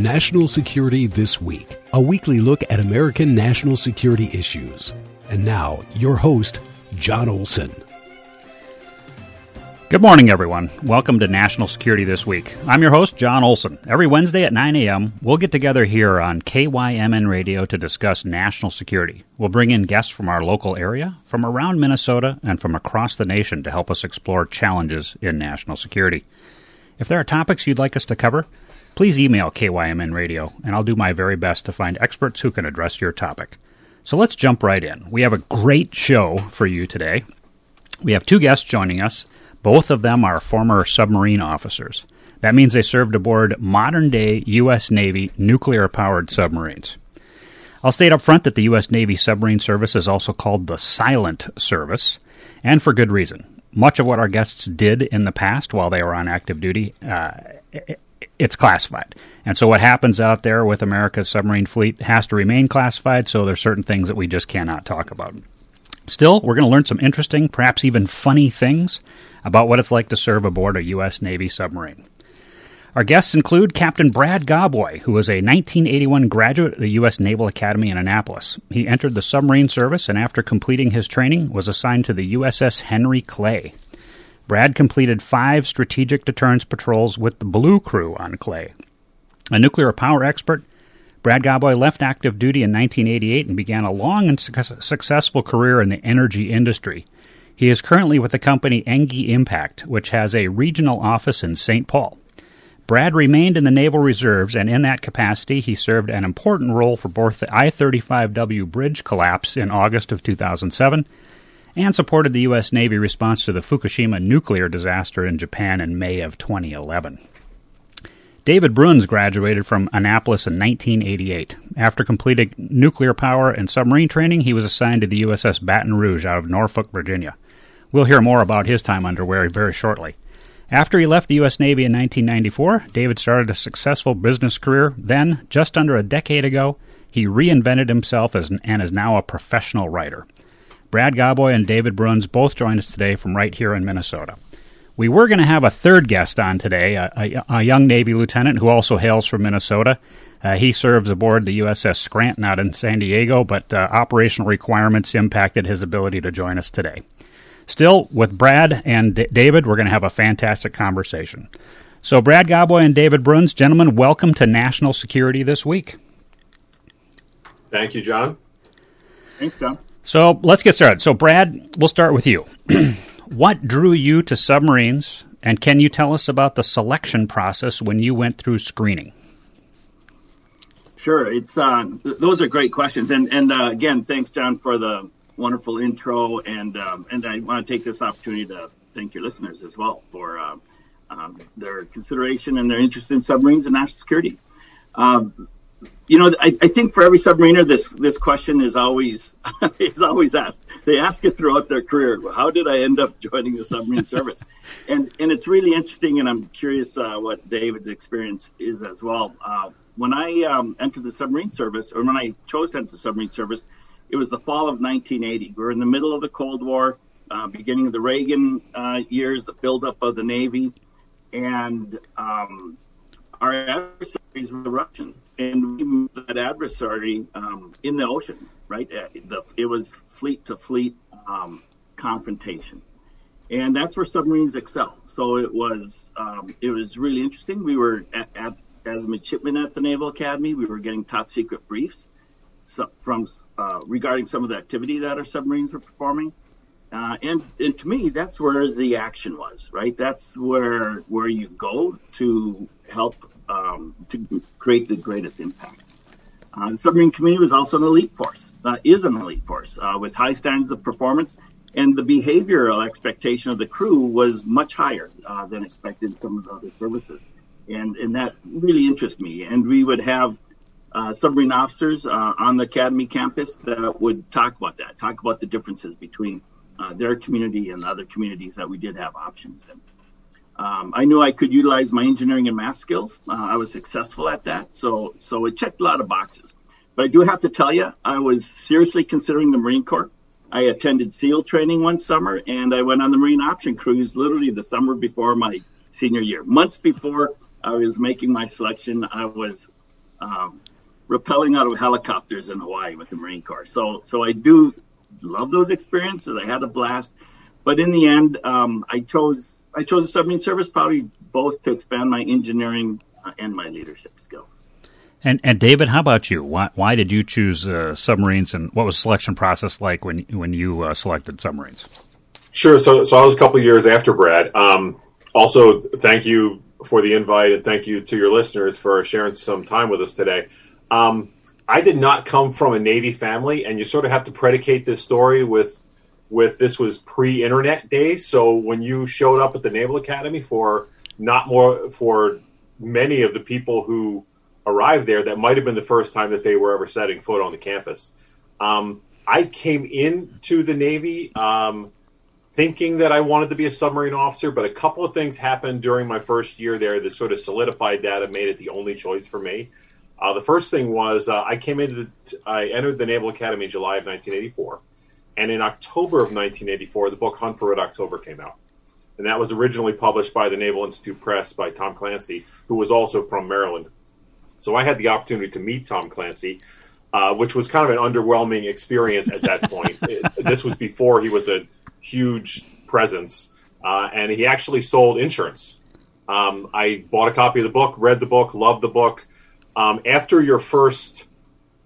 National Security This Week, a weekly look at American national security issues. And now, your host, John Olson. Good morning, everyone. Welcome to National Security This Week. I'm your host, John Olson. Every Wednesday at 9 a.m., we'll get together here on KYMN Radio to discuss national security. We'll bring in guests from our local area, from around Minnesota, and from across the nation to help us explore challenges in national security. If there are topics you'd like us to cover, please email KYMN Radio, and I'll do my very best to find experts who can address your topic. So let's jump right in. We have a great show for you today. We have two guests joining us. Both of them are former submarine officers. That means they served aboard modern day U.S. Navy nuclear powered submarines. I'll state up front that the U.S. Navy Submarine Service is also called the Silent Service, and for good reason. Much of what our guests did in the past while they were on active duty, uh, it's classified. And so what happens out there with America's submarine fleet has to remain classified, so there's certain things that we just cannot talk about. Still, we're going to learn some interesting, perhaps even funny things about what it's like to serve aboard a U.S. Navy submarine. Our guests include Captain Brad Gawboy, who was a 1981 graduate of the U.S. Naval Academy in Annapolis. He entered the submarine service and, after completing his training, was assigned to the USS Henry Clay. Brad completed five strategic deterrence patrols with the Blue Crew on Clay. A nuclear power expert, Brad Gawboy left active duty in 1988 and began a long and su- successful career in the energy industry. He is currently with the company Engie Impact, which has a regional office in St. Paul. Brad remained in the Naval Reserves, and in that capacity, he served an important role for both the I 35W bridge collapse in August of 2007 and supported the U.S. Navy response to the Fukushima nuclear disaster in Japan in May of 2011. David Bruns graduated from Annapolis in 1988. After completing nuclear power and submarine training, he was assigned to the USS Baton Rouge out of Norfolk, Virginia. We'll hear more about his time underway very shortly. After he left the U.S. Navy in 1994, David started a successful business career. Then, just under a decade ago, he reinvented himself as an, and is now a professional writer. Brad Gawboy and David Bruns both join us today from right here in Minnesota. We were going to have a third guest on today, a, a, a, young Navy lieutenant who also hails from Minnesota. Uh, he serves aboard the USS Scranton out in San Diego, but uh, operational requirements impacted his ability to join us today. Still, with Brad and D- David, we're going to have a fantastic conversation. So, Brad Gawboy and David Bruns, gentlemen, welcome to National Security this week. Thank you, John. Thanks, John. So, let's get started. So, Brad, we'll start with you. what drew you to submarines, and can you tell us about the selection process when you went through screening? Sure, it's uh, th- those are great questions, and and uh, again, thanks, John, for the wonderful intro, and um, and I want to take this opportunity to thank your listeners as well for uh, um, their consideration and their interest in submarines and national security. Um, you know, I, I, think for every submariner, this this question is always is always asked. They ask it throughout their career. How did I end up joining the submarine service? And and it's really interesting, and I'm curious uh, what David's experience is as well. Uh, when I um, entered the submarine service, or when I chose to enter the submarine service, it was the fall of 1980. We are in the middle of the Cold War, uh, beginning of the Reagan uh, years, the buildup of the Navy, and um, our adversaries were the Russians, and we moved that adversary um, in the ocean. Right, uh, the, it was fleet to fleet um, confrontation, and that's where submarines excel. So it was um, it was really interesting. We were at, at, as midshipmen at the Naval Academy. We were getting top secret briefs from uh, regarding some of the activity that our submarines were performing. Uh, and, and to me, that's where the action was, right? That's where where you go to help um, to create the greatest impact. Uh, the submarine community was also an elite force, uh, is an elite force uh, with high standards of performance, and the behavioral expectation of the crew was much higher uh, than expected in some of the other services, and and that really interests me. And we would have uh, submarine officers uh, on the academy campus that would talk about that, talk about the differences between their community and the other communities that we did have options in. Um, I knew I could utilize my engineering and math skills. Uh, I was successful at that, so so it checked a lot of boxes. But I do have to tell you, I was seriously considering the Marine Corps. I attended SEAL training one summer, and I went on the Marine option cruise literally the summer before my senior year. Months before I was making my selection, I was um, rappelling out of helicopters in Hawaii with the Marine Corps. So, so I do love those experiences. I had a blast, but in the end, um, I chose I chose the submarine service probably both to expand my engineering uh, and my leadership skills. And and David, how about you? Why why did you choose uh, submarines, and what was selection process like when when you uh, selected submarines? Sure. So so I was a couple years after Brad. Um, also, thank you for the invite, and thank you to your listeners for sharing some time with us today. Um, I did not come from a Navy family, and you sort of have to predicate this story with with this was pre-internet days. So when you showed up at the Naval Academy for not more for many of the people who arrived there, that might have been the first time that they were ever setting foot on the campus. Um, I came into the Navy um, thinking that I wanted to be a submarine officer, but a couple of things happened during my first year there that sort of solidified that and made it the only choice for me. Uh, the first thing was uh, I came into the, I entered the Naval Academy in July of 1984, and in October of 1984, the book Hunt for Red October came out, and that was originally published by the Naval Institute Press by Tom Clancy, who was also from Maryland. So I had the opportunity to meet Tom Clancy, uh, which was kind of an underwhelming experience at that point. it, this was before he was a huge presence, uh, and he actually sold insurance. Um, I bought a copy of the book, read the book, loved the book. Um, after your first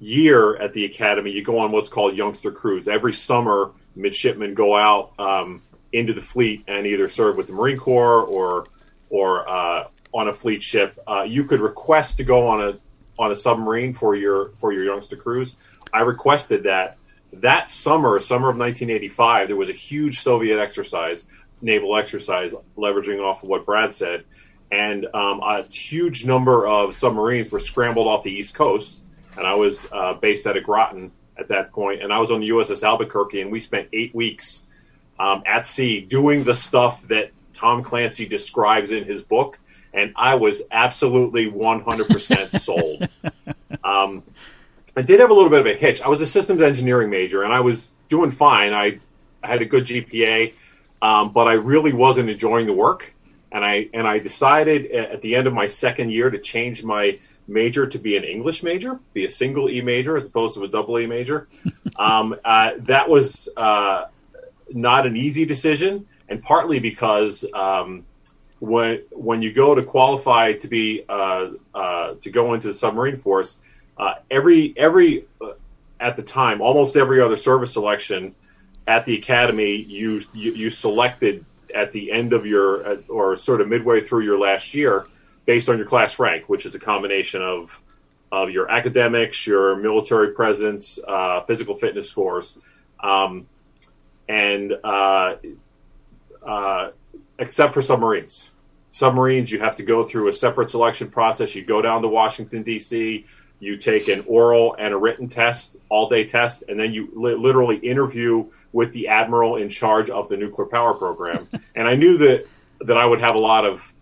year at the academy, you go on what's called youngster cruise. Every summer, midshipmen go out um, into the fleet and either serve with the Marine Corps or or uh, on a fleet ship, uh, you could request to go on a on a submarine for your for your youngster cruise. I requested that. That summer, summer of 1985, there was a huge Soviet exercise, naval exercise, leveraging off of what Brad said, and um, a huge number of submarines were scrambled off the East Coast. And I was uh, based out of Groton at that point, and I was on the USS Albuquerque, and we spent eight weeks um, at sea doing the stuff that Tom Clancy describes in his book and I was absolutely 100% sold. Um, I did have a little bit of a hitch. I was a systems engineering major, and I was doing fine. I, I had a good GPA, um, but I really wasn't enjoying the work. And I and I decided at the end of my second year to change my major to be an English major, be a single E major as opposed to a double E major. um, uh, that was uh, not an easy decision, and partly because um, when when you go to qualify to be uh, uh, to go into the submarine force, uh, every every uh, at the time, almost every other service selection at the academy, you you, you selected at the end of your or sort of midway through your last year based on your class rank, which is a combination of of your academics, your military presence, uh, physical fitness scores, um, and uh, except for submarines submarines, you have to go through a separate selection process. You go down to Washington, D.C., you take an oral and a written test, all day test, and then you li- literally interview with the admiral in charge of the nuclear power program. and I knew that, that I would have a lot of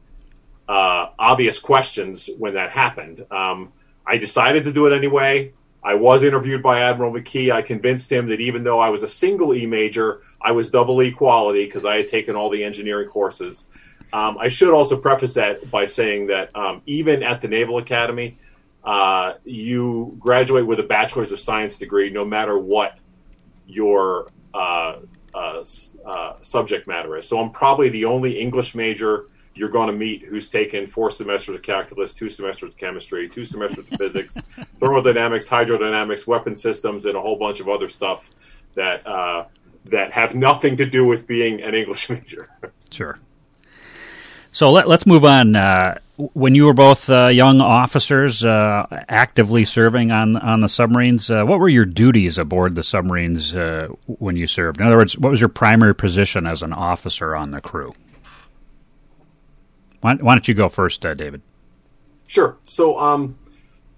uh, obvious questions when that happened. Um, I decided to do it anyway. I was interviewed by Admiral McKee. I convinced him that even though I was a single E major, I was double E quality because I had taken all the engineering courses. Um, I should also preface that by saying that um, even at the Naval Academy, uh, you graduate with a bachelor's of science degree, no matter what your uh, uh, uh subject matter is. So I'm probably the only English major you're going to meet who's taken four semesters of calculus, two semesters of chemistry, two semesters of physics, thermodynamics, hydrodynamics, weapon systems, and a whole bunch of other stuff that uh, that have nothing to do with being an English major. Sure. So let, us move on. Uh, when you were both uh, young officers uh, actively serving on on the submarines, uh, what were your duties aboard the submarines uh, when you served? In other words, what was your primary position as an officer on the crew? Why, why don't you go first, uh, David? Sure. So, um,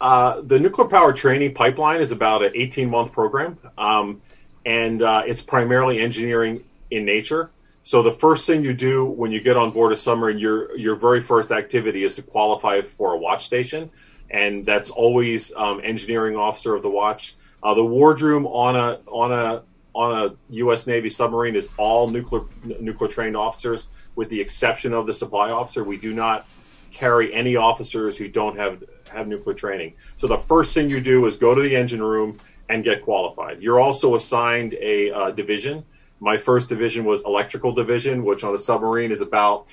the nuclear power training pipeline is about an 18 month program, um, and it's primarily engineering in nature. So the first thing you do when you get on board a submarine, your your very first activity is to qualify for a watch station, and that's always um, engineering officer of the watch. Uh, the wardroom on a on a on a U.S. Navy submarine is all nuclear nuclear trained officers, with the exception of the supply officer. We do not carry any officers who don't have have nuclear training. So the first thing you do is go to the engine room and get qualified. You're also assigned a uh, division. My first division was electrical division, which on a submarine is about,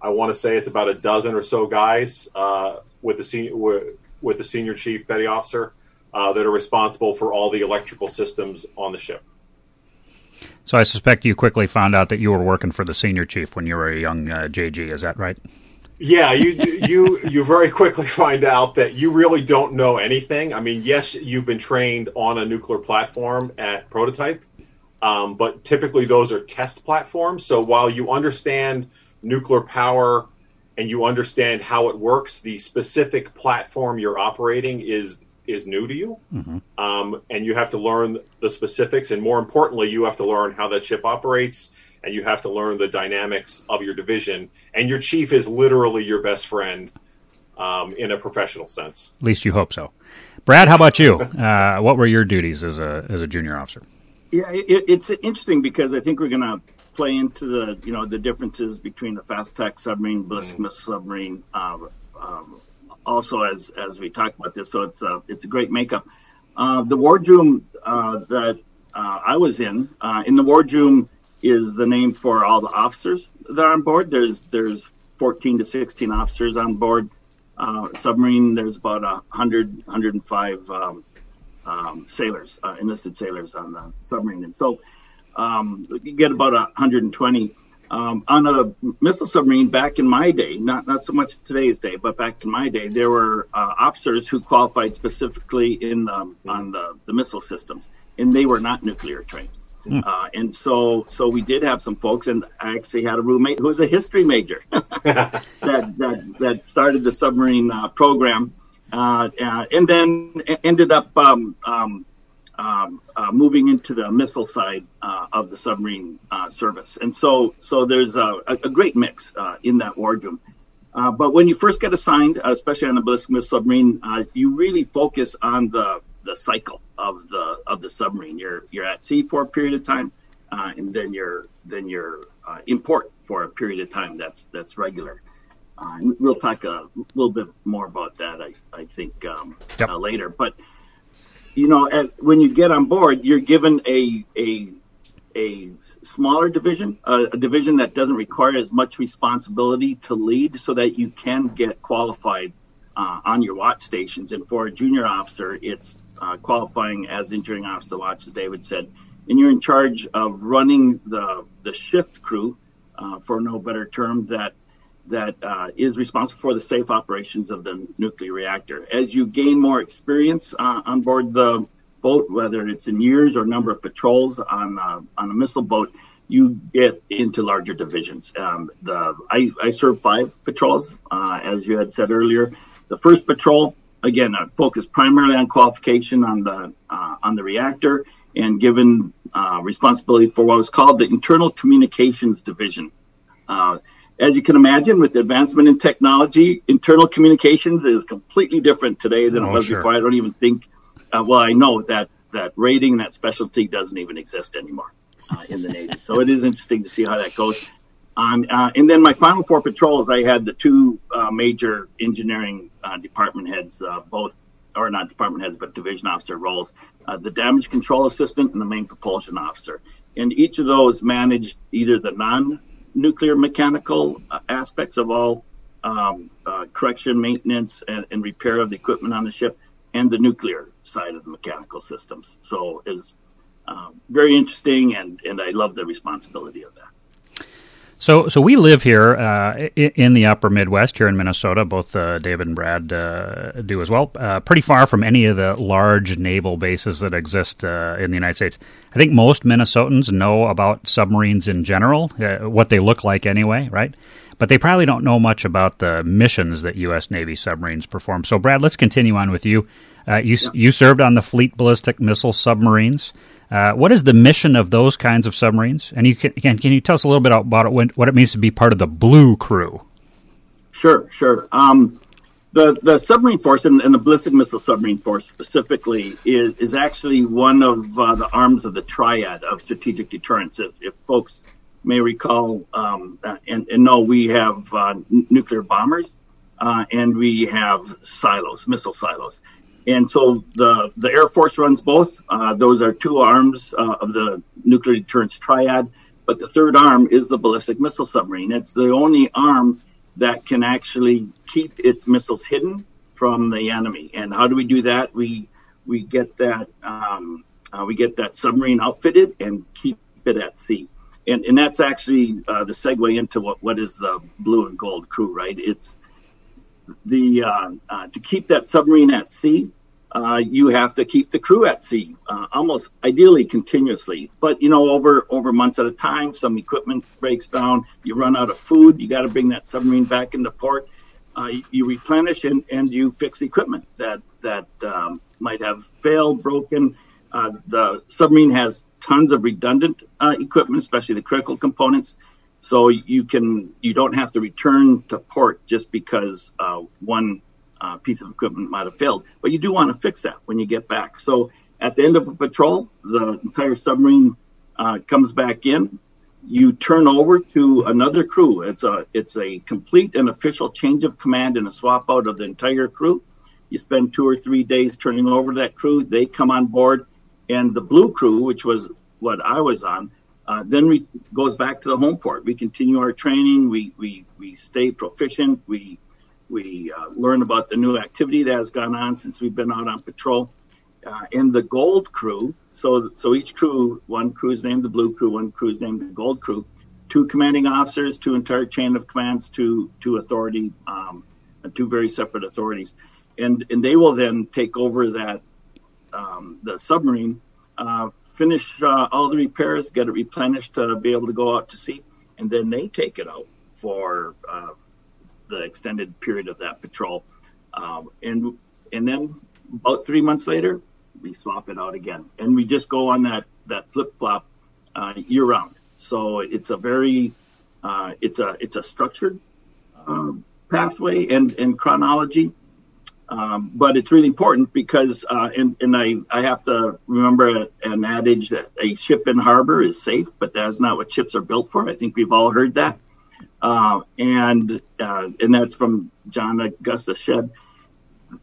I want to say it's about a dozen or so guys uh, with the senior with the senior chief petty officer uh, that are responsible for all the electrical systems on the ship. So I suspect you quickly found out that you were working for the senior chief when you were a young uh, JG. Is that right? Yeah, you you you very quickly find out that you really don't know anything. I mean, yes, you've been trained on a nuclear platform at prototype, um, but typically those are test platforms. So while you understand nuclear power and you understand how it works, the specific platform you're operating is is new to you, mm-hmm. um, and you have to learn the specifics. And more importantly, you have to learn how that ship operates, and you have to learn the dynamics of your division. And your chief is literally your best friend um, in a professional sense. At least you hope so. Brad, how about you? Uh, what were your duties as a as a junior officer? Yeah, it, it's interesting because I think we're going to play into the you know the differences between the fast attack submarine, ballistic mm-hmm. submarine, uh, um, also as as we talk about this. So it's a it's a great makeup. Uh, the wardroom uh, that uh, I was in uh, in the wardroom is the name for all the officers that are on board. There's there's 14 to 16 officers on board. Uh, submarine there's about a 100 105 um, um, sailors uh, enlisted sailors on the submarine, and so um, you get about 120 um, on a missile submarine back in my day, not not so much today's day, but back in my day, there were uh, officers who qualified specifically in the, on the, the missile systems, and they were not nuclear trained. Mm. Uh, and so, so we did have some folks, and I actually had a roommate who was a history major that, that that started the submarine uh, program, and then ended up um, um, um, uh, moving into the missile side uh, of the submarine uh, service. And so, so there's a, great mix uh, in that wardroom. Uh, but when you first get assigned, especially on a ballistic missile submarine, uh, you really focus on the the cycle of the of the submarine. You're you're at sea for a period of time, and then you're then you're in port for a period of time that's that's regular. we'll talk a little bit more about that, I, I think, um, yep. later. But you know, at, when you get on board, you're given a a a smaller division, a, a, division that doesn't require as much responsibility to lead, so that you can get qualified uh, on your watch stations. And for a junior officer, it's uh, qualifying as engineering officer watch, as David said, and you're in charge of running the the shift crew, uh, for no better term, that that uh, is responsible for the safe operations of the nuclear reactor. As you gain more experience uh, on board the boat, whether it's in years or number of patrols on uh, on a missile boat, you get into larger divisions. Um, the I, I served five patrols, uh, as you had said earlier. The first patrol, again, uh, focused primarily on qualification on the uh, on the reactor and given responsibility for what was called the Internal Communications Division as you can imagine, with the advancement in technology, internal communications is completely different today than oh, it was sure. before. I don't even think. Uh, well, I know that that rating, that specialty, doesn't even exist anymore uh, in the Navy. so it is interesting to see how that goes. Um, uh, and then my final four patrols, I had the two uh, major engineering uh, department heads, uh, both or not department heads, but division officer roles, the damage control assistant and the main propulsion officer. And each of those managed either the non nuclear mechanical uh, aspects of all um, uh, correction, maintenance, and, and, repair of the equipment on the ship, and the nuclear side of the mechanical systems. So it's uh, very interesting, and, and I love the responsibility of that. So, so we live here uh, in the Upper Midwest here in Minnesota. Both uh, David and Brad uh, do as well. Uh, pretty far from any of the large naval bases that exist uh, in the United States. I think most Minnesotans know about submarines in general, uh, what they look like anyway, right? But they probably don't know much about the missions that U.S. Navy submarines perform. So, Brad, let's continue on with you. you yeah. you served on the Fleet Ballistic Missile submarines. Uh, what is the mission of those kinds of submarines? And you can, can, can you tell us a little bit about it, what it means to be part of the Blue Crew? Sure, sure. Um, the the submarine force and, and, the ballistic missile submarine force specifically is, is actually one of uh, the arms of the triad of strategic deterrence. If, if folks may recall um, and, and know, we have uh, n- nuclear bombers uh, and we have silos, missile silos. And so the, the Air Force runs both. Uh, those are two arms uh, of the nuclear deterrence triad. But the third arm is the ballistic missile submarine. It's the only arm that can actually keep its missiles hidden from the enemy. And how do we do that? We we get that um, uh, we get that submarine outfitted and keep it at sea. And, and that's actually uh, the segue into what, what is the blue and gold crew, right? It's the uh, uh, to keep that submarine at sea. Uh, you have to keep the crew at sea, uh, almost ideally continuously. But you know, over over months at a time, some equipment breaks down. You run out of food. You got to bring that submarine back into port. Uh, you replenish and, and you fix the equipment that that um, might have failed, broken. Uh, the submarine has tons of redundant equipment, especially the critical components so you can you don't have to return to port just because uh, one uh, piece of equipment might have failed, but you do want to fix that when you get back. So at the end of a patrol, the entire submarine uh, comes back in. You turn over to another crew. It's a it's a complete and official change of command and a swap out of the entire crew. You spend two or three days turning over that crew. They come on board, and the blue crew, which was what I was on, uh, then goes back to the home port. We continue our training. We we we stay proficient. We we uh, learn about the new activity that has gone on since we've been out on patrol. Uh, in the gold crew, so so each crew, one crew is named the blue crew, one crew is named the gold crew. Two commanding officers, two entire chain of commands, two two authority, um, two very separate authorities, and and they will then take over that um, the submarine uh, finish uh, all the repairs, get it replenished to be able to go out to sea, and then they take it out for uh, the extended period of that patrol. Um, and and then about three months later, we swap it out again, and we just go on that that flip flop uh, year round. So it's a very uh, it's a it's a structured um, pathway and and chronology um, but it's really important because, uh, and, and I, I have to remember an adage that a ship in harbor is safe, but that's not what ships are built for. I think we've all heard that. Uh, and, uh, and that's from John Augustus Shedd.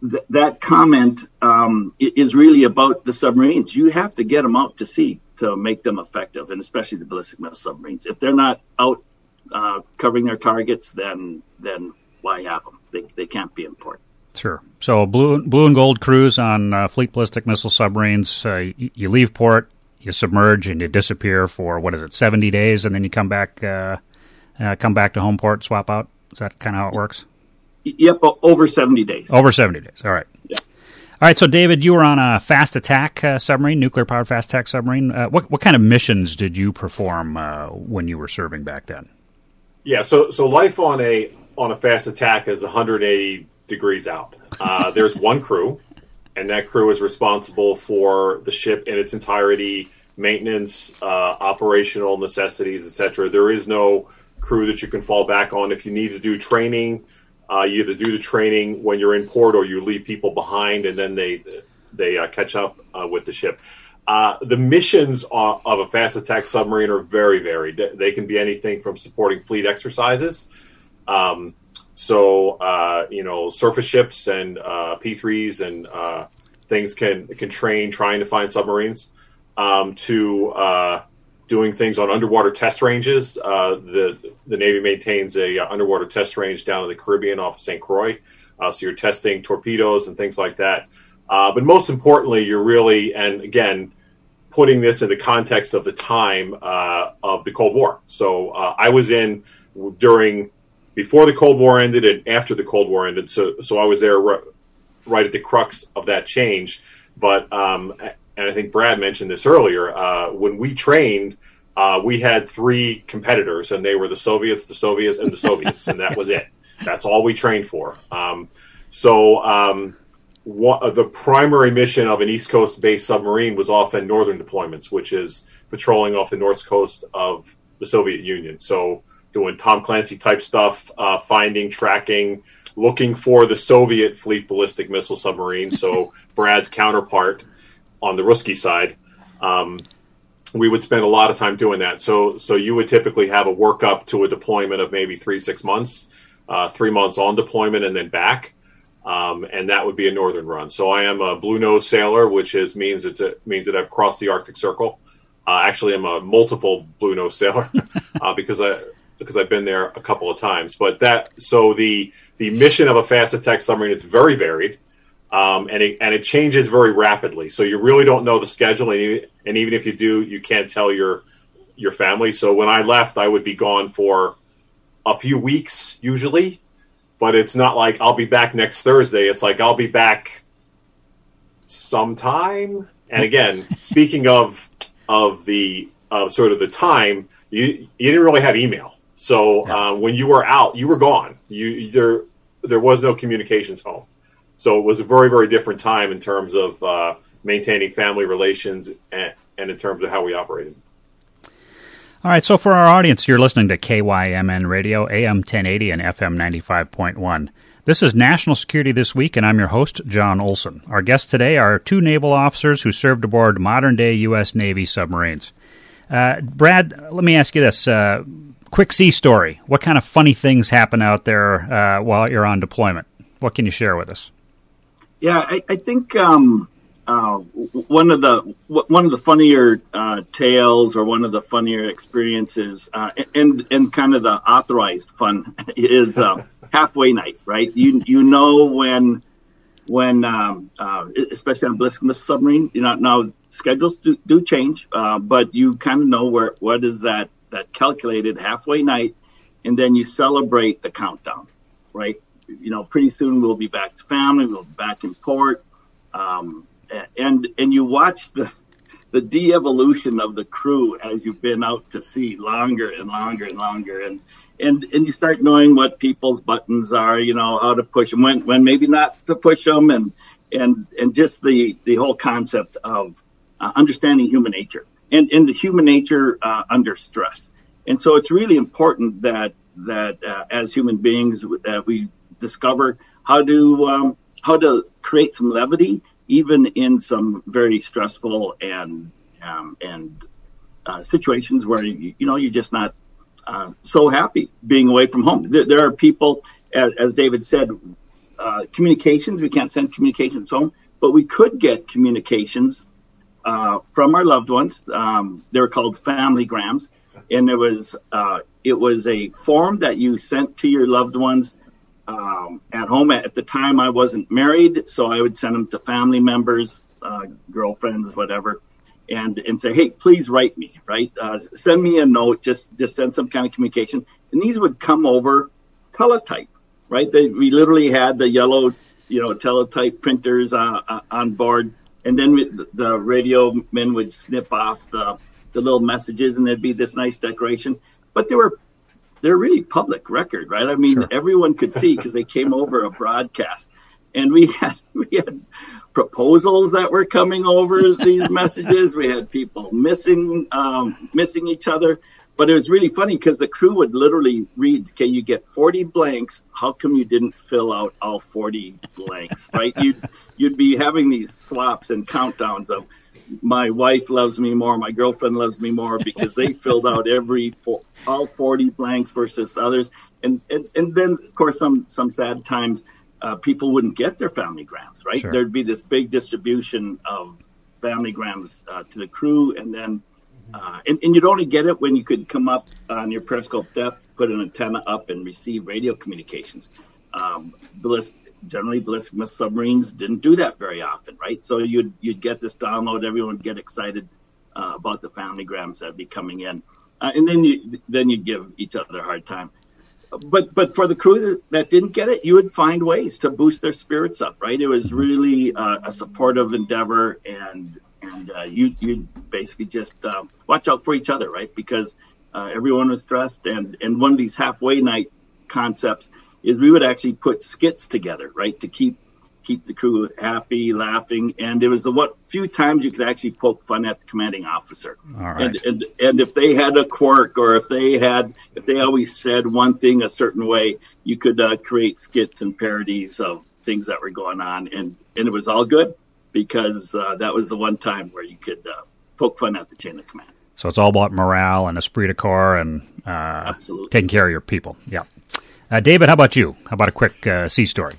Th- that comment um, is really about the submarines. You have to get them out to sea to make them effective, and especially the ballistic missile submarines. If they're not out uh, covering their targets, then then why have them? They, can't be important. Sure. So blue blue and gold crews on fleet ballistic missile submarines. You, leave port, you submerge, and you disappear for what is it, seventy days, and then you come back, uh, uh come back to home port, swap out. Is that kind of how it works? Yep, over seventy days. Over seventy days. All right. Yeah. All right. So David, you were on a fast attack uh, submarine, nuclear powered fast attack submarine. Uh, what what kind of missions did you perform when you were serving back then? Yeah. So so life on a on a fast attack is 180 degrees out. Uh, there's one crew, and that crew is responsible for the ship in its entirety, maintenance, uh, operational necessities, etc. There is no crew that you can fall back on if you need to do training. Uh, you either do the training when you're in port, or you leave people behind, and then they they uh, catch up uh, with the ship. Uh, the missions of a fast attack submarine are very varied. They can be anything from supporting fleet exercises. Um, so uh, you know, surface ships and uh, P3s and things can can train trying to find submarines. Um, to doing things on underwater test ranges. Uh, the the Navy maintains a uh, underwater test range down in the Caribbean off of St. Croix. so you're testing torpedoes and things like that. but most importantly, you're really and again putting this in the context of the time of the Cold War. So I was in during before the Cold War ended and after the Cold War ended. So, so I was there right at the crux of that change. But, um, and I think Brad mentioned this earlier. Uh, when we trained, uh, we had three competitors, and they were the Soviets, the Soviets, and the Soviets, and that was it. That's all we trained for. Um, so, um, what, uh, the primary mission of an East Coast based submarine was often northern deployments, which is patrolling off the north coast of the Soviet Union. So, doing Tom Clancy type stuff, uh, finding, tracking, looking for the Soviet fleet ballistic missile submarine. So Brad's counterpart on the Ruski side. Um, we would spend a lot of time doing that. So, so you would typically have a workup to a deployment of maybe three, six months. uh, three months on deployment and then back. Um, and that would be a northern run. So I am a blue nose sailor, which is means it means that I've crossed the Arctic Circle. Uh, actually, I'm a multiple blue nose sailor uh, because I because I've been there a couple of times. But that so the the mission of a fast attack submarine is very varied, um, and it and it changes very rapidly. So you really don't know the schedule, and even, and even if you do, you can't tell your your family. So when I left, I would be gone for a few weeks usually but it's not like I'll be back next Thursday. It's like I'll be back sometime. And again, speaking of of the of sort of the time, you you didn't really have email. So uh, when you were out, you were gone. You there there was no communications home. So it was a very very different time in terms of uh, maintaining family relations and, and in terms of how we operated. All right, so for our audience, you're listening to KYMN Radio, AM 1080 and FM 95.1. This is National Security This Week, and I'm your host, John Olson. Our guests today are two naval officers who served aboard modern day U.S. Navy submarines. Uh, Brad, let me ask you this uh, quick sea story. What kind of funny things happen out there uh, while you're on deployment? What can you share with us? Yeah, I, I think um, uh, one of the one of the funnier uh, tales or one of the funnier experiences, uh, and and kind of the authorized fun is uh, halfway night, right? You you know when when um, uh, especially on Blisk Miss submarine, you know now schedules do, do change, uh, but you kind of know where what is that that calculated halfway night, and then you celebrate the countdown, right? You know, pretty soon we'll be back to family, we'll be back in port. Um, and and you watch the the de-evolution of the crew as you've been out to sea longer and longer and longer and and and you start knowing what people's buttons are you know how to push them when when maybe not to push them and and and just the the whole concept of uh, understanding human nature and and the human nature uh, under stress and so it's really important that that uh, as human beings that we discover how to um, how to create some levity even in some very stressful and um, and uh, situations where you, you know you're just not uh, so happy being away from home. There, there are people, as, as, David said, uh, communications. We can't send communications home, but we could get communications uh, from our loved ones. Um, they're called family grams, and it was uh, it was a form that you sent to your loved ones um, at home. At the time, I wasn't married, so I would send them to family members, uh, girlfriends, whatever, and and say, hey, please write me, right? Uh, send me a note, just just send some kind of communication. And these would come over teletype, right? They, we literally had the yellow, you know, teletype printers uh, uh on board, and then we, the radio men would snip off the the little messages, and there'd be this nice decoration. But there were they're really public record, right? I mean, sure. everyone could see because they came over a broadcast, and we had we had proposals that were coming over these messages. We had people missing um, missing each other, but it was really funny because the crew would literally read, "Okay, you get 40 blanks. How come you didn't fill out all 40 blanks?" Right? You'd you'd be having these swaps and countdowns of my wife loves me more, my girlfriend loves me more because they filled out every four, all 40 blanks versus others. And, and, and then of course some, some sad times, uh, people wouldn't get their family grams, right? Sure. There'd be this big distribution of family grams uh, to the crew. And then, uh, and, and you'd only get it when you could come up on your periscope depth, put an antenna up and receive radio communications. Um, the list, generally Blisk submarines didn't do that very often, right? So you'd you'd get this download, everyone would get excited uh, about the family grams that'd be coming in, uh, and then you then you'd give each other a hard time. But but for the crew that didn't get it, you would find ways to boost their spirits up, right? It was really uh, a supportive endeavor, and and uh, you you basically just uh, watch out for each other, right? Because uh, everyone was stressed, and and one of these halfway night concepts is we would actually put skits together, right, to keep keep the crew happy, laughing, and it was the what few times you could actually poke fun at the commanding officer. All right. And and and if they had a quirk or if they had if they always said one thing a certain way, you could uh, create skits and parodies of things that were going on, and and it was all good because uh, that was the one time where you could uh, poke fun at the chain of command. So it's all about morale and esprit de corps and uh, taking care of your people. Yeah. Uh, David, how about you? How about a quick uh, sea story?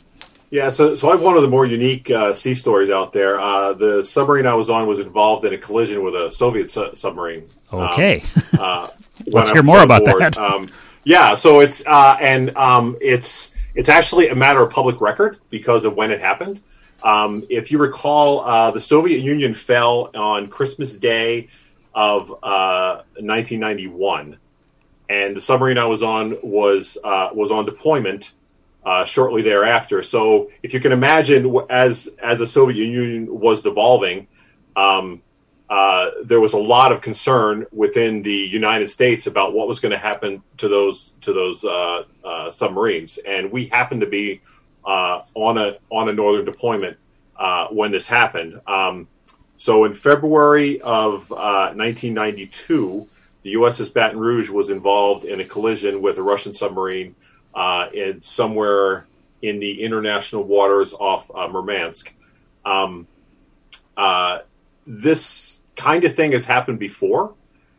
Yeah, so so I have one of the more unique uh, sea stories out there. Uh, the submarine I was on was involved in a collision with a Soviet su- submarine. Okay, um, uh, let's hear more about aboard. that. Um, yeah, so it's uh, and um, it's it's actually a matter of public record because of when it happened. Um, if you recall, uh, the Soviet Union fell on Christmas Day of 1991, and the submarine I was on was was on deployment uh, shortly thereafter. So if you can imagine, as as the Soviet Union was devolving, um, uh, there was a lot of concern within the United States about what was going to happen to those to those uh, uh submarines, and we happened to be uh, on a on a northern deployment uh, when this happened. Um, so in February of 1992, the USS Baton Rouge was involved in a collision with a Russian submarine uh, in somewhere in the international waters off uh, Murmansk. Um, uh, this kind of thing has happened before,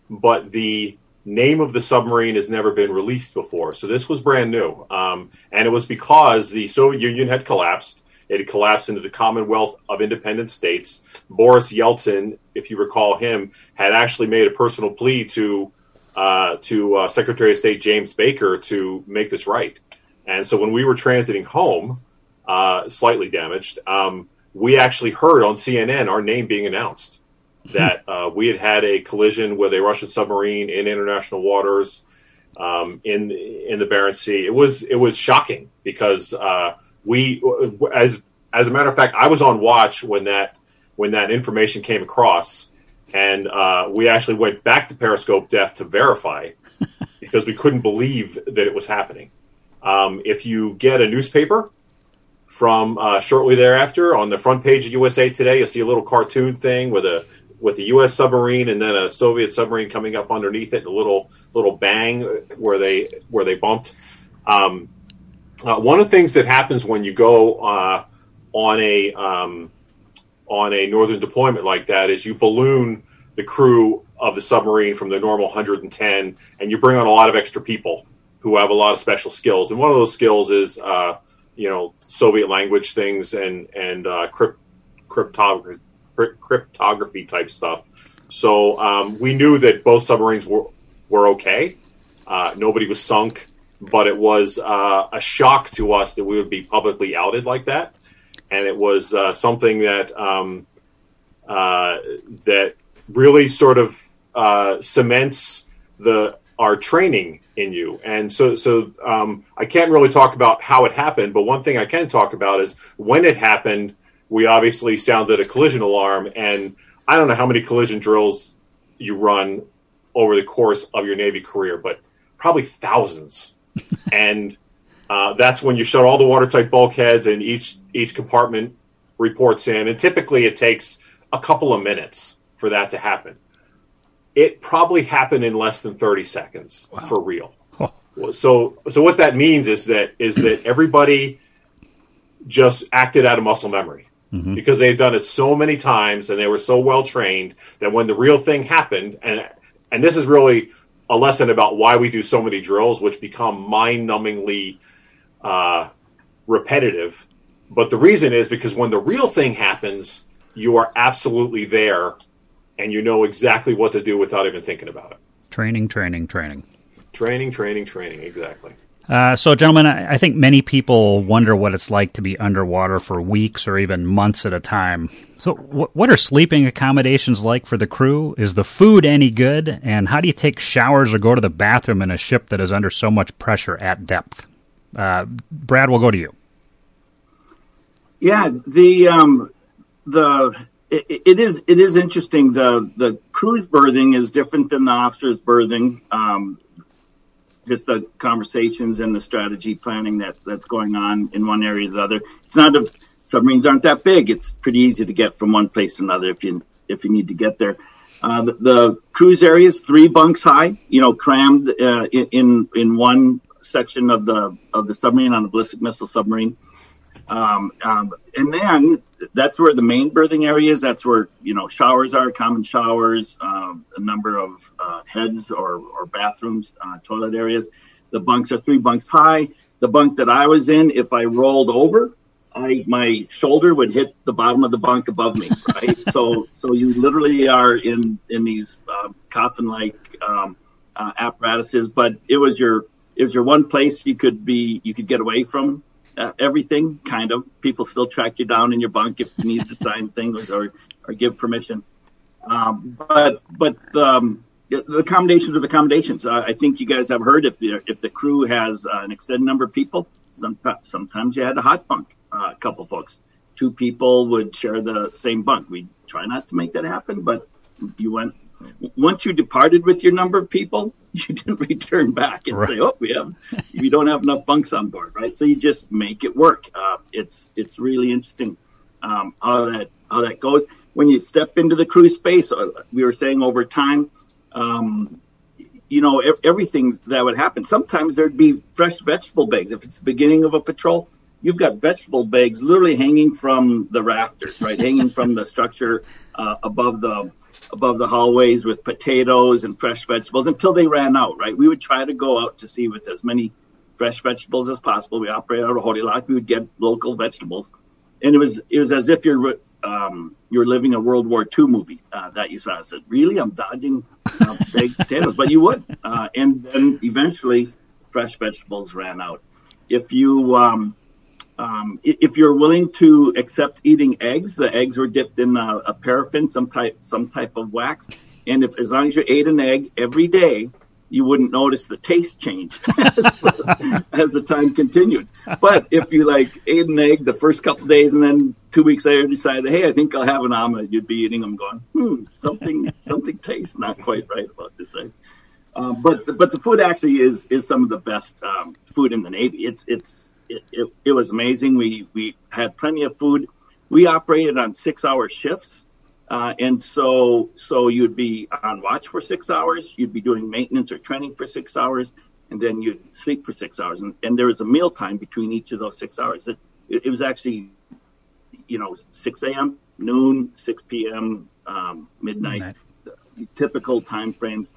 but the name of the submarine has never been released before. So this was brand new. Um, and it was because the Soviet Union had collapsed. It had collapsed into the Commonwealth of Independent States. Boris Yeltsin, if you recall him, had actually made a personal plea to uh, to uh, Secretary of State James Baker to make this right. And so when we were transiting home, uh, slightly damaged, um, we actually heard on CNN our name being announced that uh, we had had a collision with a Russian submarine in international waters um, in in the Barents Sea. It was it was shocking because uh, we, as as a matter of fact, I was on watch when that when that information came across and uh, we actually went back to Periscope Depth to verify because we couldn't believe that it was happening. Um, if you get a newspaper from uh, shortly thereafter on the front page of USA Today, you'll see a little cartoon thing with a with a U.S. submarine and then a Soviet submarine coming up underneath it, a little little bang where they where they bumped. Um, uh, one of the things that happens when you go uh, on a um, on a northern deployment like that is you balloon the crew of the submarine from the normal 110 and you bring on a lot of extra people who have a lot of special skills. And one of those skills is uh, you know soviet language things and and uh, crypt- cryptography cryptography type stuff. So um, we knew that both submarines were were okay. Uh, nobody was sunk but it was uh, a shock to us that we would be publicly outed like that and it was uh, something that um, uh, that really sort of uh, cements the our training in you. And so, so um, I can't really talk about how it happened, but one thing I can talk about is when it happened. We obviously sounded a collision alarm, and I don't know how many collision drills you run over the course of your Navy career, but probably thousands. And uh, that's when you shut all the watertight bulkheads and each each compartment reports in. And typically, it takes a couple of minutes for that to happen. It probably happened in less than thirty seconds wow. for real. So, so what that means is that is that everybody just acted out of muscle memory mm-hmm. because they've done it so many times and they were so well trained that when the real thing happened, and and this is really a lesson about why we do so many drills, which become mind-numbingly uh, repetitive. But the reason is because when the real thing happens, you are absolutely there and you know exactly what to do without even thinking about it. Training, training, training. Training, training, training, exactly. Uh, so, gentlemen, I, I, think many people wonder what it's like to be underwater for weeks or even months at a time. So, wh- what are sleeping accommodations like for the crew? Is the food any good? And how do you take showers or go to the bathroom in a ship that is under so much pressure at depth? Uh, Brad, we'll go to you. Yeah, the um, the it, it is it is interesting. The the crew's berthing is different than the officer's berthing. Um, just the conversations and the strategy planning that that's going on in one area or the other. It's not a submarines aren't that big. It's pretty easy to get from one place to another if you if you need to get there. Uh, the, the, crew's area is three bunks high, you know, crammed uh, in in one section of the of the submarine on a ballistic missile submarine. Um, um, and then that's where the main berthing area is. That's where you know showers are, common showers, um, a number of uh, heads or, or bathrooms, uh, toilet areas. The bunks are three bunks high. the bunk that I was in, if I rolled over, I my shoulder would hit the bottom of the bunk above me, right? so so you literally are in in these uh, coffin like um, apparatuses, but it was your it was your one place you could be you could get away from uh, everything. Kind of people still track you down in your bunk if you needed to sign things or or give permission. Um, but but um, the accommodations are the accommodations. Uh, I think you guys have heard if the, if the crew has uh, an extended number of people, sometimes, sometimes you had a hot bunk, uh, a couple folks. Two people would share the same bunk. We try not to make that happen, but you went once you departed with your number of people, you didn't return back and right. say, "Oh, we have we don't have enough bunks on board," right? So you just make it work. Uh, it's it's really interesting um, how that how that goes when you step into the crew's space. Uh, we were saying over time, um, you know, everything that would happen. Sometimes there'd be fresh vegetable bags. If it's the beginning of a patrol, you've got vegetable bags literally hanging from the rafters, right? hanging from the structure uh, above the above the hallways with potatoes and fresh vegetables until they ran out, right? We would try to go out to sea with as many fresh vegetables as possible. We operate out of Holy Loch. We would get local vegetables. And it was it was as if you're um, you're living a World War II movie uh, that you saw. I said, really? I'm dodging uh, baked potatoes, but you would. Uh, and then eventually, fresh vegetables ran out. If you um, um, if you're willing to accept eating eggs, the eggs were dipped in a, a, paraffin, some type some type of wax, and if as long as you ate an egg every day, you wouldn't notice the taste change as, as the time continued. But if you like ate an egg the first couple days and then two weeks later decided, hey, I think I'll have an omelet, you'd be eating them, going, hmm, something something tastes not quite right about this egg. Um, but but the food actually is is some of the best um, food in the Navy. It's it's it, it, it was amazing. We we had plenty of food. We operated on six hour shifts. Uh, and so, so you'd be on watch for six hours. You'd be doing maintenance or training for six hours, and then you'd sleep for six hours. And, and there was a meal time between each of those six hours. It, it, it was actually, you know, 6 a.m., noon, 6 p.m., um, midnight, midnight, typical time frames.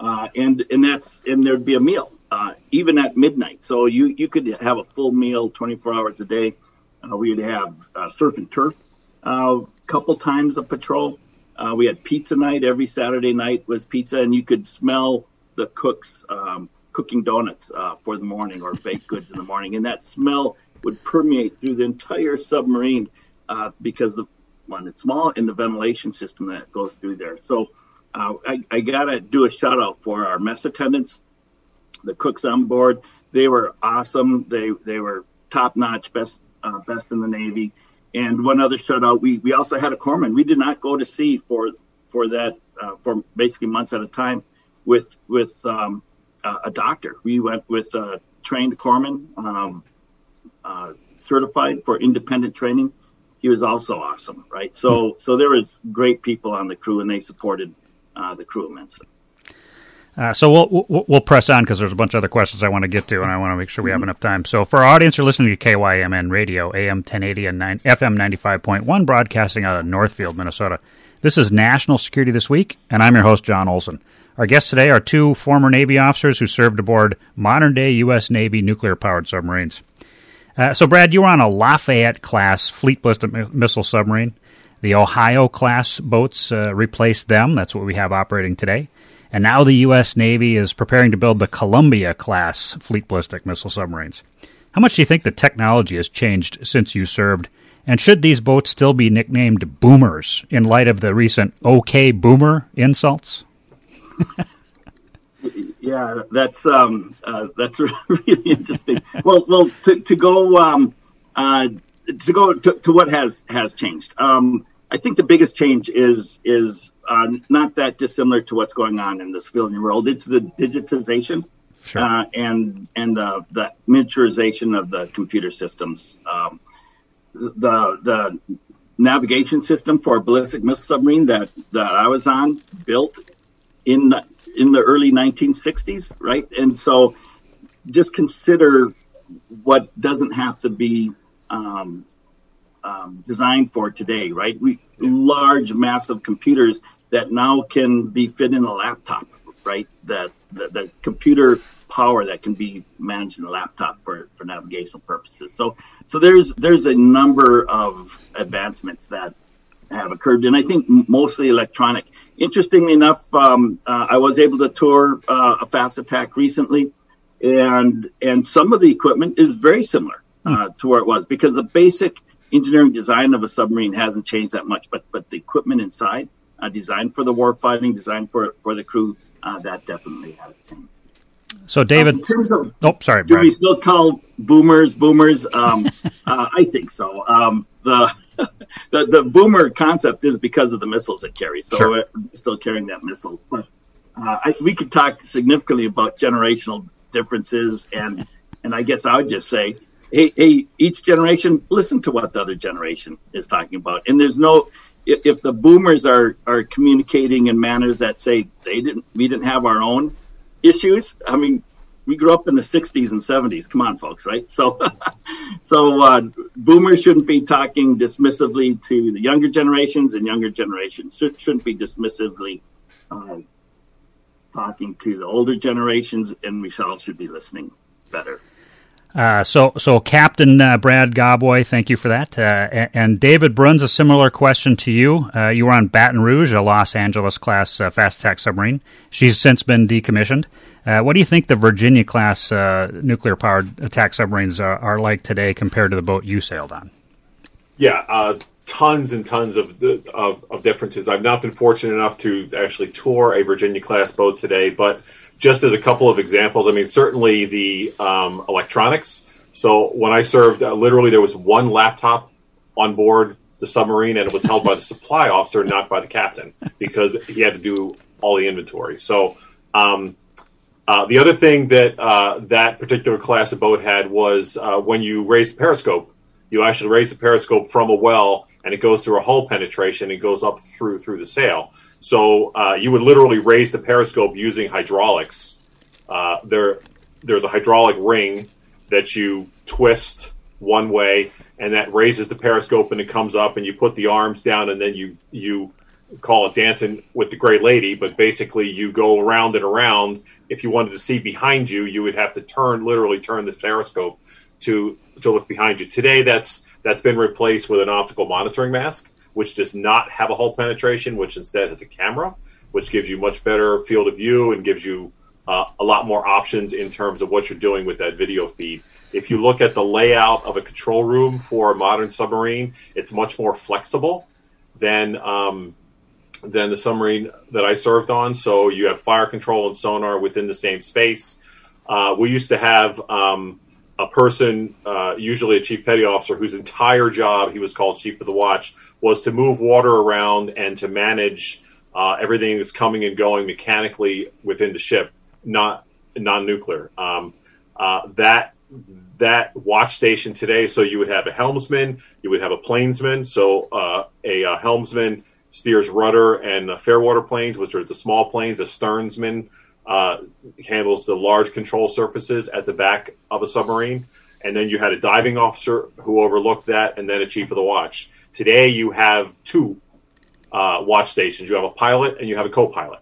Uh, and and that's and there'd be a meal uh, even at midnight. So you, you could have a full meal 24 hours a day. Uh, we'd have uh, surf and turf a uh, couple times a patrol. Uh, we had pizza night every Saturday night was pizza, and you could smell the cooks um, cooking donuts uh, for the morning or baked goods in the morning, and that smell would permeate through the entire submarine because the one it's small and the ventilation system that goes through there. So I, I gotta do a shout out for our mess attendants the cooks on board. They were awesome. They they were top notch, best uh, best in the Navy. And one other shout out, we we also had a corpsman. We did not go to sea for for that uh, for basically months at a time with with um, a doctor. We went with a trained corpsman, um, uh, certified for independent training. He was also awesome, right? So so there was great people on the crew, and they supported uh, the crew immensely. Uh, so we'll, we'll, we'll press on because there's a bunch of other questions I want to get to, and I want to make sure we have enough time. So for our audience, you're listening to KYMN Radio, AM 1080 and 9, FM 95.1, broadcasting out of Northfield, Minnesota. This is National Security This Week, and I'm your host, John Olson. Our guests today are two former Navy officers who served aboard modern day U.S. Navy nuclear powered submarines. Uh, so, Brad, you were on a Lafayette class fleet ballistic missile submarine. The Ohio class boats uh, replaced them. That's what we have operating today. And now the U.S. Navy is preparing to build the Columbia class fleet ballistic missile submarines. How much do you think the technology has changed since you served? And should these boats still be nicknamed boomers in light of the recent OK Boomer insults? yeah, that's um, uh, that's really interesting. well, well, to, to go um, uh, to go to, to, what has has changed. Um, I think the biggest change is is uh, not that dissimilar to what's going on in the civilian world. It's the digitization sure. uh, and and uh, the miniaturization of the computer systems. Um, the the navigation system for a ballistic missile submarine that that I was on built in the, in the early 1960s, right? And so just consider what doesn't have to be um, um, designed for today, right? We large, massive computers that now can be fit in a laptop, right? That the, the computer power that can be managed in a laptop for, for navigational purposes. So so there's there's a number of advancements that have occurred, and I think mostly electronic. Interestingly enough, um, uh, I was able to tour uh, a fast attack recently, and and some of the equipment is very similar uh, to where it was because the basic engineering design of a submarine hasn't changed that much, but but the equipment inside, uh, designed for the war fighting, designed for for the crew, uh, that definitely has changed. So, David, of, oh, sorry, do we still call boomers boomers? Um, uh, I think so. Um, the, the the boomer concept is because of the missiles it carries. So, sure. we're still carrying that missile. But uh, I, we could talk significantly about generational differences, and and I guess I would just say, hey, hey, each generation listen to what the other generation is talking about, and there's no if the boomers are are communicating in manners that say they didn't we didn't have our own issues. I mean, we grew up in the 60s and 70s. Come on, folks, right? So, so uh, boomers shouldn't be talking dismissively to the younger generations, and younger generations should, shouldn't be dismissively uh, talking to the older generations, and we all should be listening better. Uh, so, so Captain uh, Brad Gawboy, thank you for that. Uh, and David Bruns, a similar question to you. Uh, you were on Baton Rouge, a Los Angeles class uh, fast attack submarine. She's since been decommissioned. what do you think the Virginia class nuclear powered attack submarines are, are, like today compared to the boat you sailed on? Yeah, tons and tons of, of, of differences. I've not been fortunate enough to actually tour a Virginia class boat today, but just as a couple of examples, I mean, certainly the um, electronics. So when I served, uh, literally there was one laptop on board the submarine, and it was held by the supply officer, not by the captain, because he had to do all the inventory. So um, uh, the other thing that uh, that particular class of boat had was uh, when you raise the periscope, you actually raise the periscope from a well, and it goes through a hull penetration and goes up through through the sail. So uh, you would literally raise the periscope using hydraulics. Uh, there, there's a hydraulic ring that you twist one way, and that raises the periscope, and it comes up, and you put the arms down, and then you you call it dancing with the gray lady, but basically you go around and around. If you wanted to see behind you, you would have to turn, literally turn the periscope to to look behind you. Today, that's that's been replaced with an optical monitoring mast which does not have a hull penetration, which instead has a camera, which gives you much better field of view and gives you uh, a lot more options in terms of what you're doing with that video feed. If you look at the layout of a control room for a modern submarine, it's much more flexible than um, than the submarine that I served on. So you have fire control and sonar within the same space. Uh, we used to have um, a person, uh, usually a chief petty officer, whose entire job he was called chief of the watch was to move water around and to manage uh, everything that's coming and going mechanically within the ship, not non-nuclear. Um, uh, that that watch station today, so you would have a helmsman, you would have a planesman. So uh, a, a, helmsman steers rudder and fairwater planes, which are the small planes. A sternsman uh, handles the large control surfaces at the back of a submarine. And then you had a diving officer who overlooked that, and then a chief of the watch. Today, you have two uh, watch stations. You have a pilot and you have a co-pilot,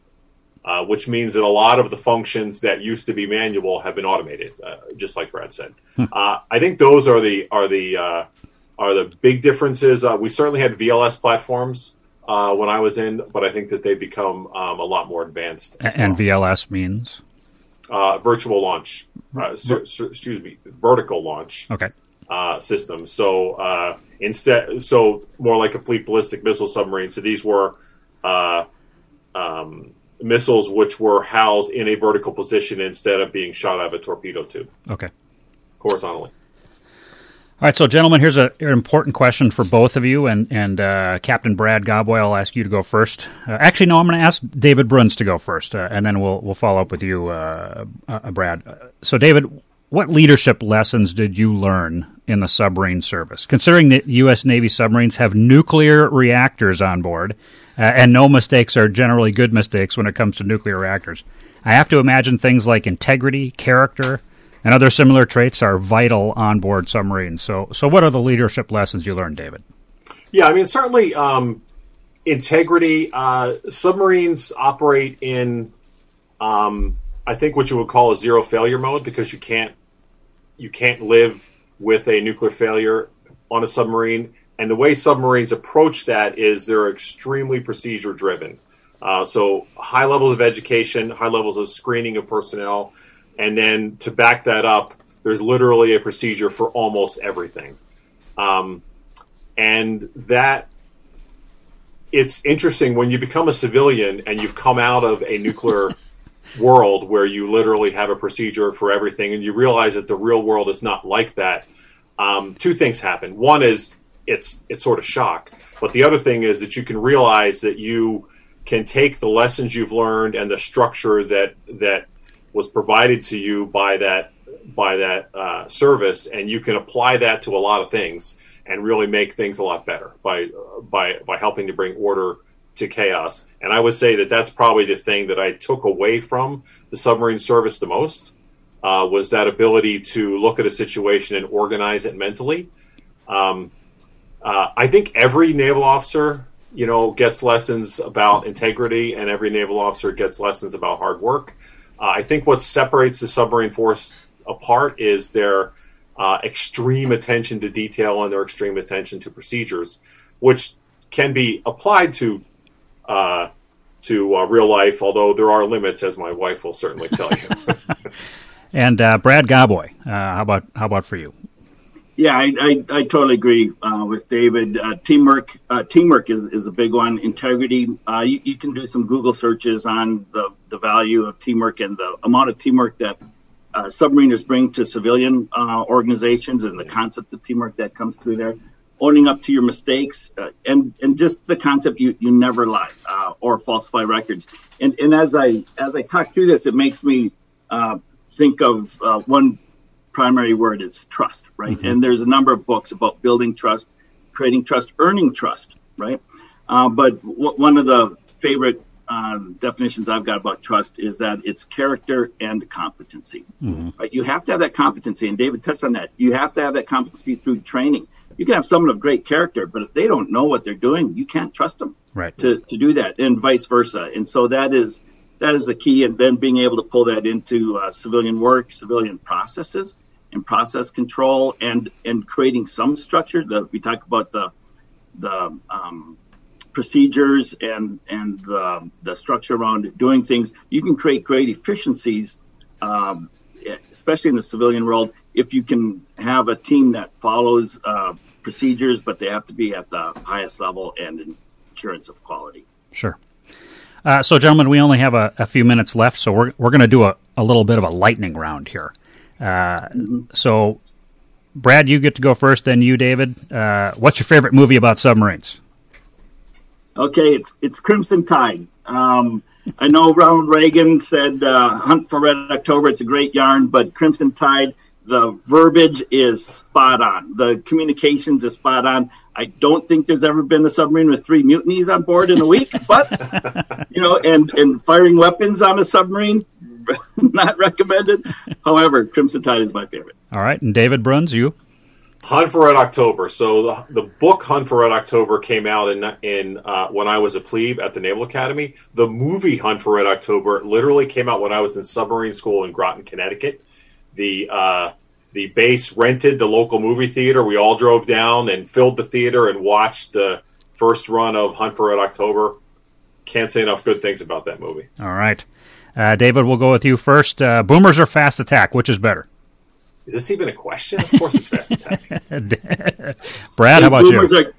uh, which means that a lot of the functions that used to be manual have been automated, uh, just like Brad said. Hmm. Uh, I think those are the are the uh, are the big differences. we certainly had VLS platforms uh, when I was in, but I think that they've become um, a lot more advanced. And well. VLS means uh, virtual launch. Uh, excuse me, vertical launch. Okay. Uh, system. So uh, instead, so more like a fleet ballistic missile submarine. So these were uh, um, missiles which were housed in a vertical position instead of being shot out of a torpedo tube. Okay. Horizontally. All right, so gentlemen, here's a, an important question for both of you, and and uh, Captain Brad Gawboy, I'll ask you to go first. Uh, actually, no, I'm going to ask David Bruns to go first, uh, and then we'll we'll follow up with you, uh, uh, Brad. So, David, what leadership lessons did you learn in the submarine service? Considering that U.S. Navy submarines have nuclear reactors on board, uh, and no mistakes are generally good mistakes when it comes to nuclear reactors, I have to imagine things like integrity, character and other similar traits are vital on board submarines. So, so what are the leadership lessons you learned, David? Yeah, I mean, certainly um, integrity. Uh, submarines operate in um, I think what you would call a zero failure mode because you can't you can't live with a nuclear failure on a submarine. And the way submarines approach that is they're extremely procedure driven. Uh, so high levels of education, high levels of screening of personnel, and then to back that up, there's literally a procedure for almost everything. Um, and that it's interesting when you become a civilian and you've come out of a nuclear world where you literally have a procedure for everything and you realize that the real world is not like that. Um, two things happen. One is it's it's sort of shock, but the other thing is that you can realize that you can take the lessons you've learned and the structure that that was provided to you by that by that uh, service, and you can apply that to a lot of things and really make things a lot better by by by helping to bring order to chaos. And I would say that that's probably the thing that I took away from the submarine service the most uh, was that ability to look at a situation and organize it mentally. Um, uh, I think every naval officer, you know, gets lessons about integrity, and every naval officer gets lessons about hard work. Uh, I think what separates the submarine force apart is their uh, extreme attention to detail and their extreme attention to procedures, which can be applied to uh, to uh, real life, although there are limits, as my wife will certainly tell you. and uh, Brad Gawboy, uh, how about how about for you? Yeah, I, I, I totally agree uh, with David. Uh, teamwork teamwork is, is a big one. Integrity. You, you, can do some Google searches on the, the value of teamwork and the amount of teamwork that submariners bring to civilian organizations and the concept of teamwork that comes through there owning up to your mistakes, uh, and and just the concept you you never lie uh, or falsify records. And and as I as I talk through this, it makes me uh, think of uh, one primary word. is trust, right? Mm-hmm. And there's a number of books about building trust, creating trust, earning trust, right? Uh, but w- one of the favorite um, definitions I've got about trust is that it's character and competency. Mm-hmm. Right? You have to have that competency, and David touched on that. You have to have that competency through training you can have someone of great character, but if they don't know what they're doing, you can't trust them right. to, to do that and vice versa. And so that is, that is the key. And then being able to pull that into uh, civilian work, civilian processes and process control and, and creating some structure that we talk about the, the, um, procedures and, and the, the structure around doing things. You can create great efficiencies, um, especially in the civilian world, if you can have a team that follows uh, procedures, but they have to be at the highest level and insurance of quality. Sure. Uh, so, gentlemen, we only have a, a, few minutes left, so we're, we're going to do a, a little bit of a lightning round here. Mm-hmm. So, Brad, you get to go first, then you, David. Uh, what's your favorite movie about submarines? Okay, it's it's Crimson Tide. Um, I know Ronald Reagan said uh, "Hunt for Red October." It's a great yarn, but Crimson Tide the verbiage is spot on. The communications is spot on. I don't think there's ever been a submarine with three mutinies on board in a week, but you know, and and firing weapons on a submarine, not recommended. However, Crimson Tide is my favorite. All right, and David Bruns, you. Hunt for Red October. So the, the book Hunt for Red October came out in in uh, when I was a plebe at the Naval Academy. The movie Hunt for Red October literally came out when I was in submarine school in Groton, Connecticut the uh, the base rented the local movie theater. We all drove down and filled the theater and watched the first run of Hunt for Red October. Can't say enough good things about that movie. All right, uh, David, we'll go with you first. Uh, boomers or Fast Attack? Which is better? Is this even a question? Of course, it's Fast Attack. Brad, how about boomers you? Are,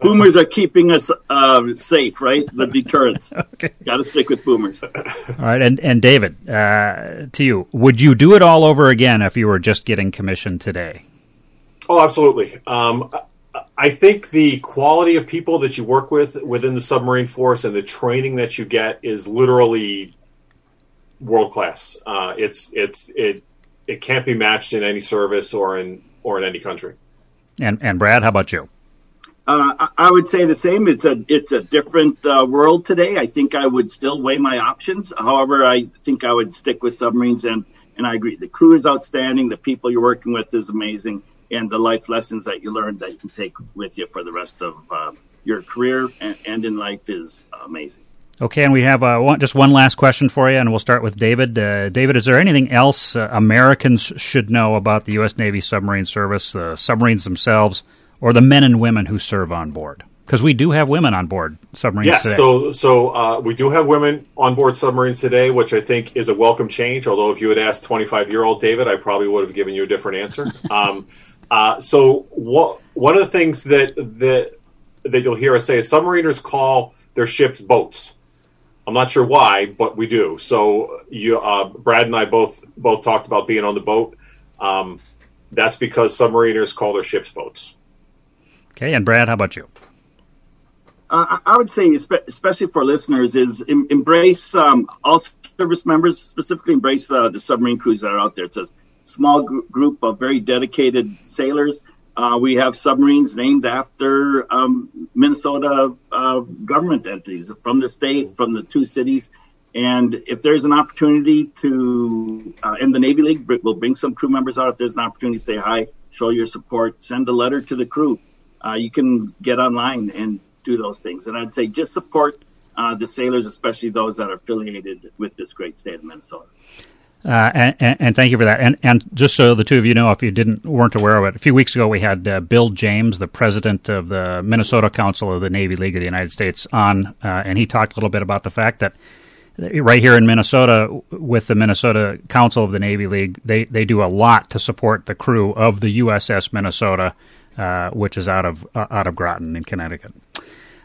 boomers are keeping us uh, safe, right? The deterrence. okay. Got to stick with boomers. all right, and and David, uh, to you, would you do it all over again if you were just getting commissioned today? Oh, absolutely. Um, I think the quality of people that you work with within the submarine force and the training that you get is literally world class. Uh, it's it's it it can't be matched in any service or in or in any country. And and Brad, how about you? Uh, I would say the same. It's a it's a different uh, world today. I think I would still weigh my options. However, I think I would stick with submarines, and and I agree. The crew is outstanding. The people you're working with is amazing, and the life lessons that you learned that you can take with you for the rest of uh, your career and, and, in life is amazing. Okay, and we have uh, one, just one last question for you, and we'll start with David. Uh, David, is there anything else uh, Americans should know about the U.S. Navy submarine service, the submarines themselves, or the men and women who serve on board? Because we do have women on board submarines yes, today. so so uh, we do have women on board submarines today, which I think is a welcome change. Although if you had asked 25 year old David, I probably would have given you a different answer. um, uh, so what, one of the things that that that you'll hear us say is submariners call their ships boats. I'm not sure why, but we do. So you, uh, Brad and I both both talked about being on the boat. Um, that's because submariners call their ships boats. Okay, and Brad, how about you? Uh, I would say, especially for listeners, is em- embrace um, all service members, specifically embrace uh, the submarine crews that are out there. It's a small gr- group of very dedicated sailors uh, we have submarines named after um, Minnesota uh, government entities from the state, from the two cities. And if there's an opportunity to, uh, in the Navy League, we'll bring some crew members out. If there's an opportunity to say hi, show your support, send a letter to the crew. Uh, you can get online and do those things. And I'd say just support uh, the sailors, especially those that are affiliated with this great state of Minnesota. Uh, and, and, thank you for that. And, and just so the two of you know, if you didn't weren't aware of it, a few weeks ago we had uh, Bill James, the president of the Minnesota Council of the Navy League of the United States, on, uh, and he talked a little bit about the fact that right here in Minnesota, with the Minnesota Council of the Navy League, they they do a lot to support the crew of the USS Minnesota, uh, which is out of uh, out of Groton in Connecticut.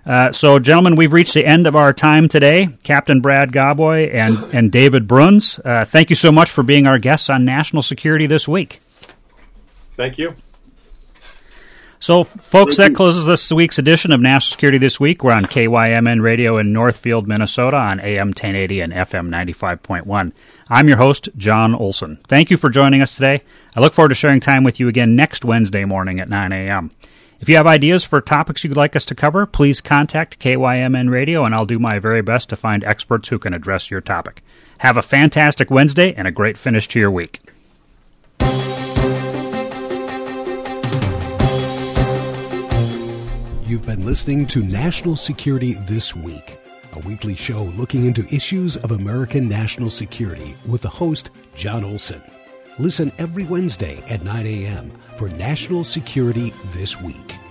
Uh, so, gentlemen, we've reached the end of our time today. Captain Brad Gawboy and, and David Bruns, uh, thank you so much for being our guests on National Security this week. Thank you. So, folks, that closes this week's edition of National Security This Week. We're on KYMN Radio in Northfield, Minnesota on AM 1080 and FM 95.1. I'm your host, John Olson. Thank you for joining us today. I look forward to sharing time with you again next Wednesday morning at 9 a.m. If you have ideas for topics you'd like us to cover, please contact KYMN Radio and I'll do my very best to find experts who can address your topic. Have a fantastic Wednesday and a great finish to your week. You've been listening to National Security This Week, a weekly show looking into issues of American national security with the host, John Olson. Listen every Wednesday at 9 a.m. for National Security This Week.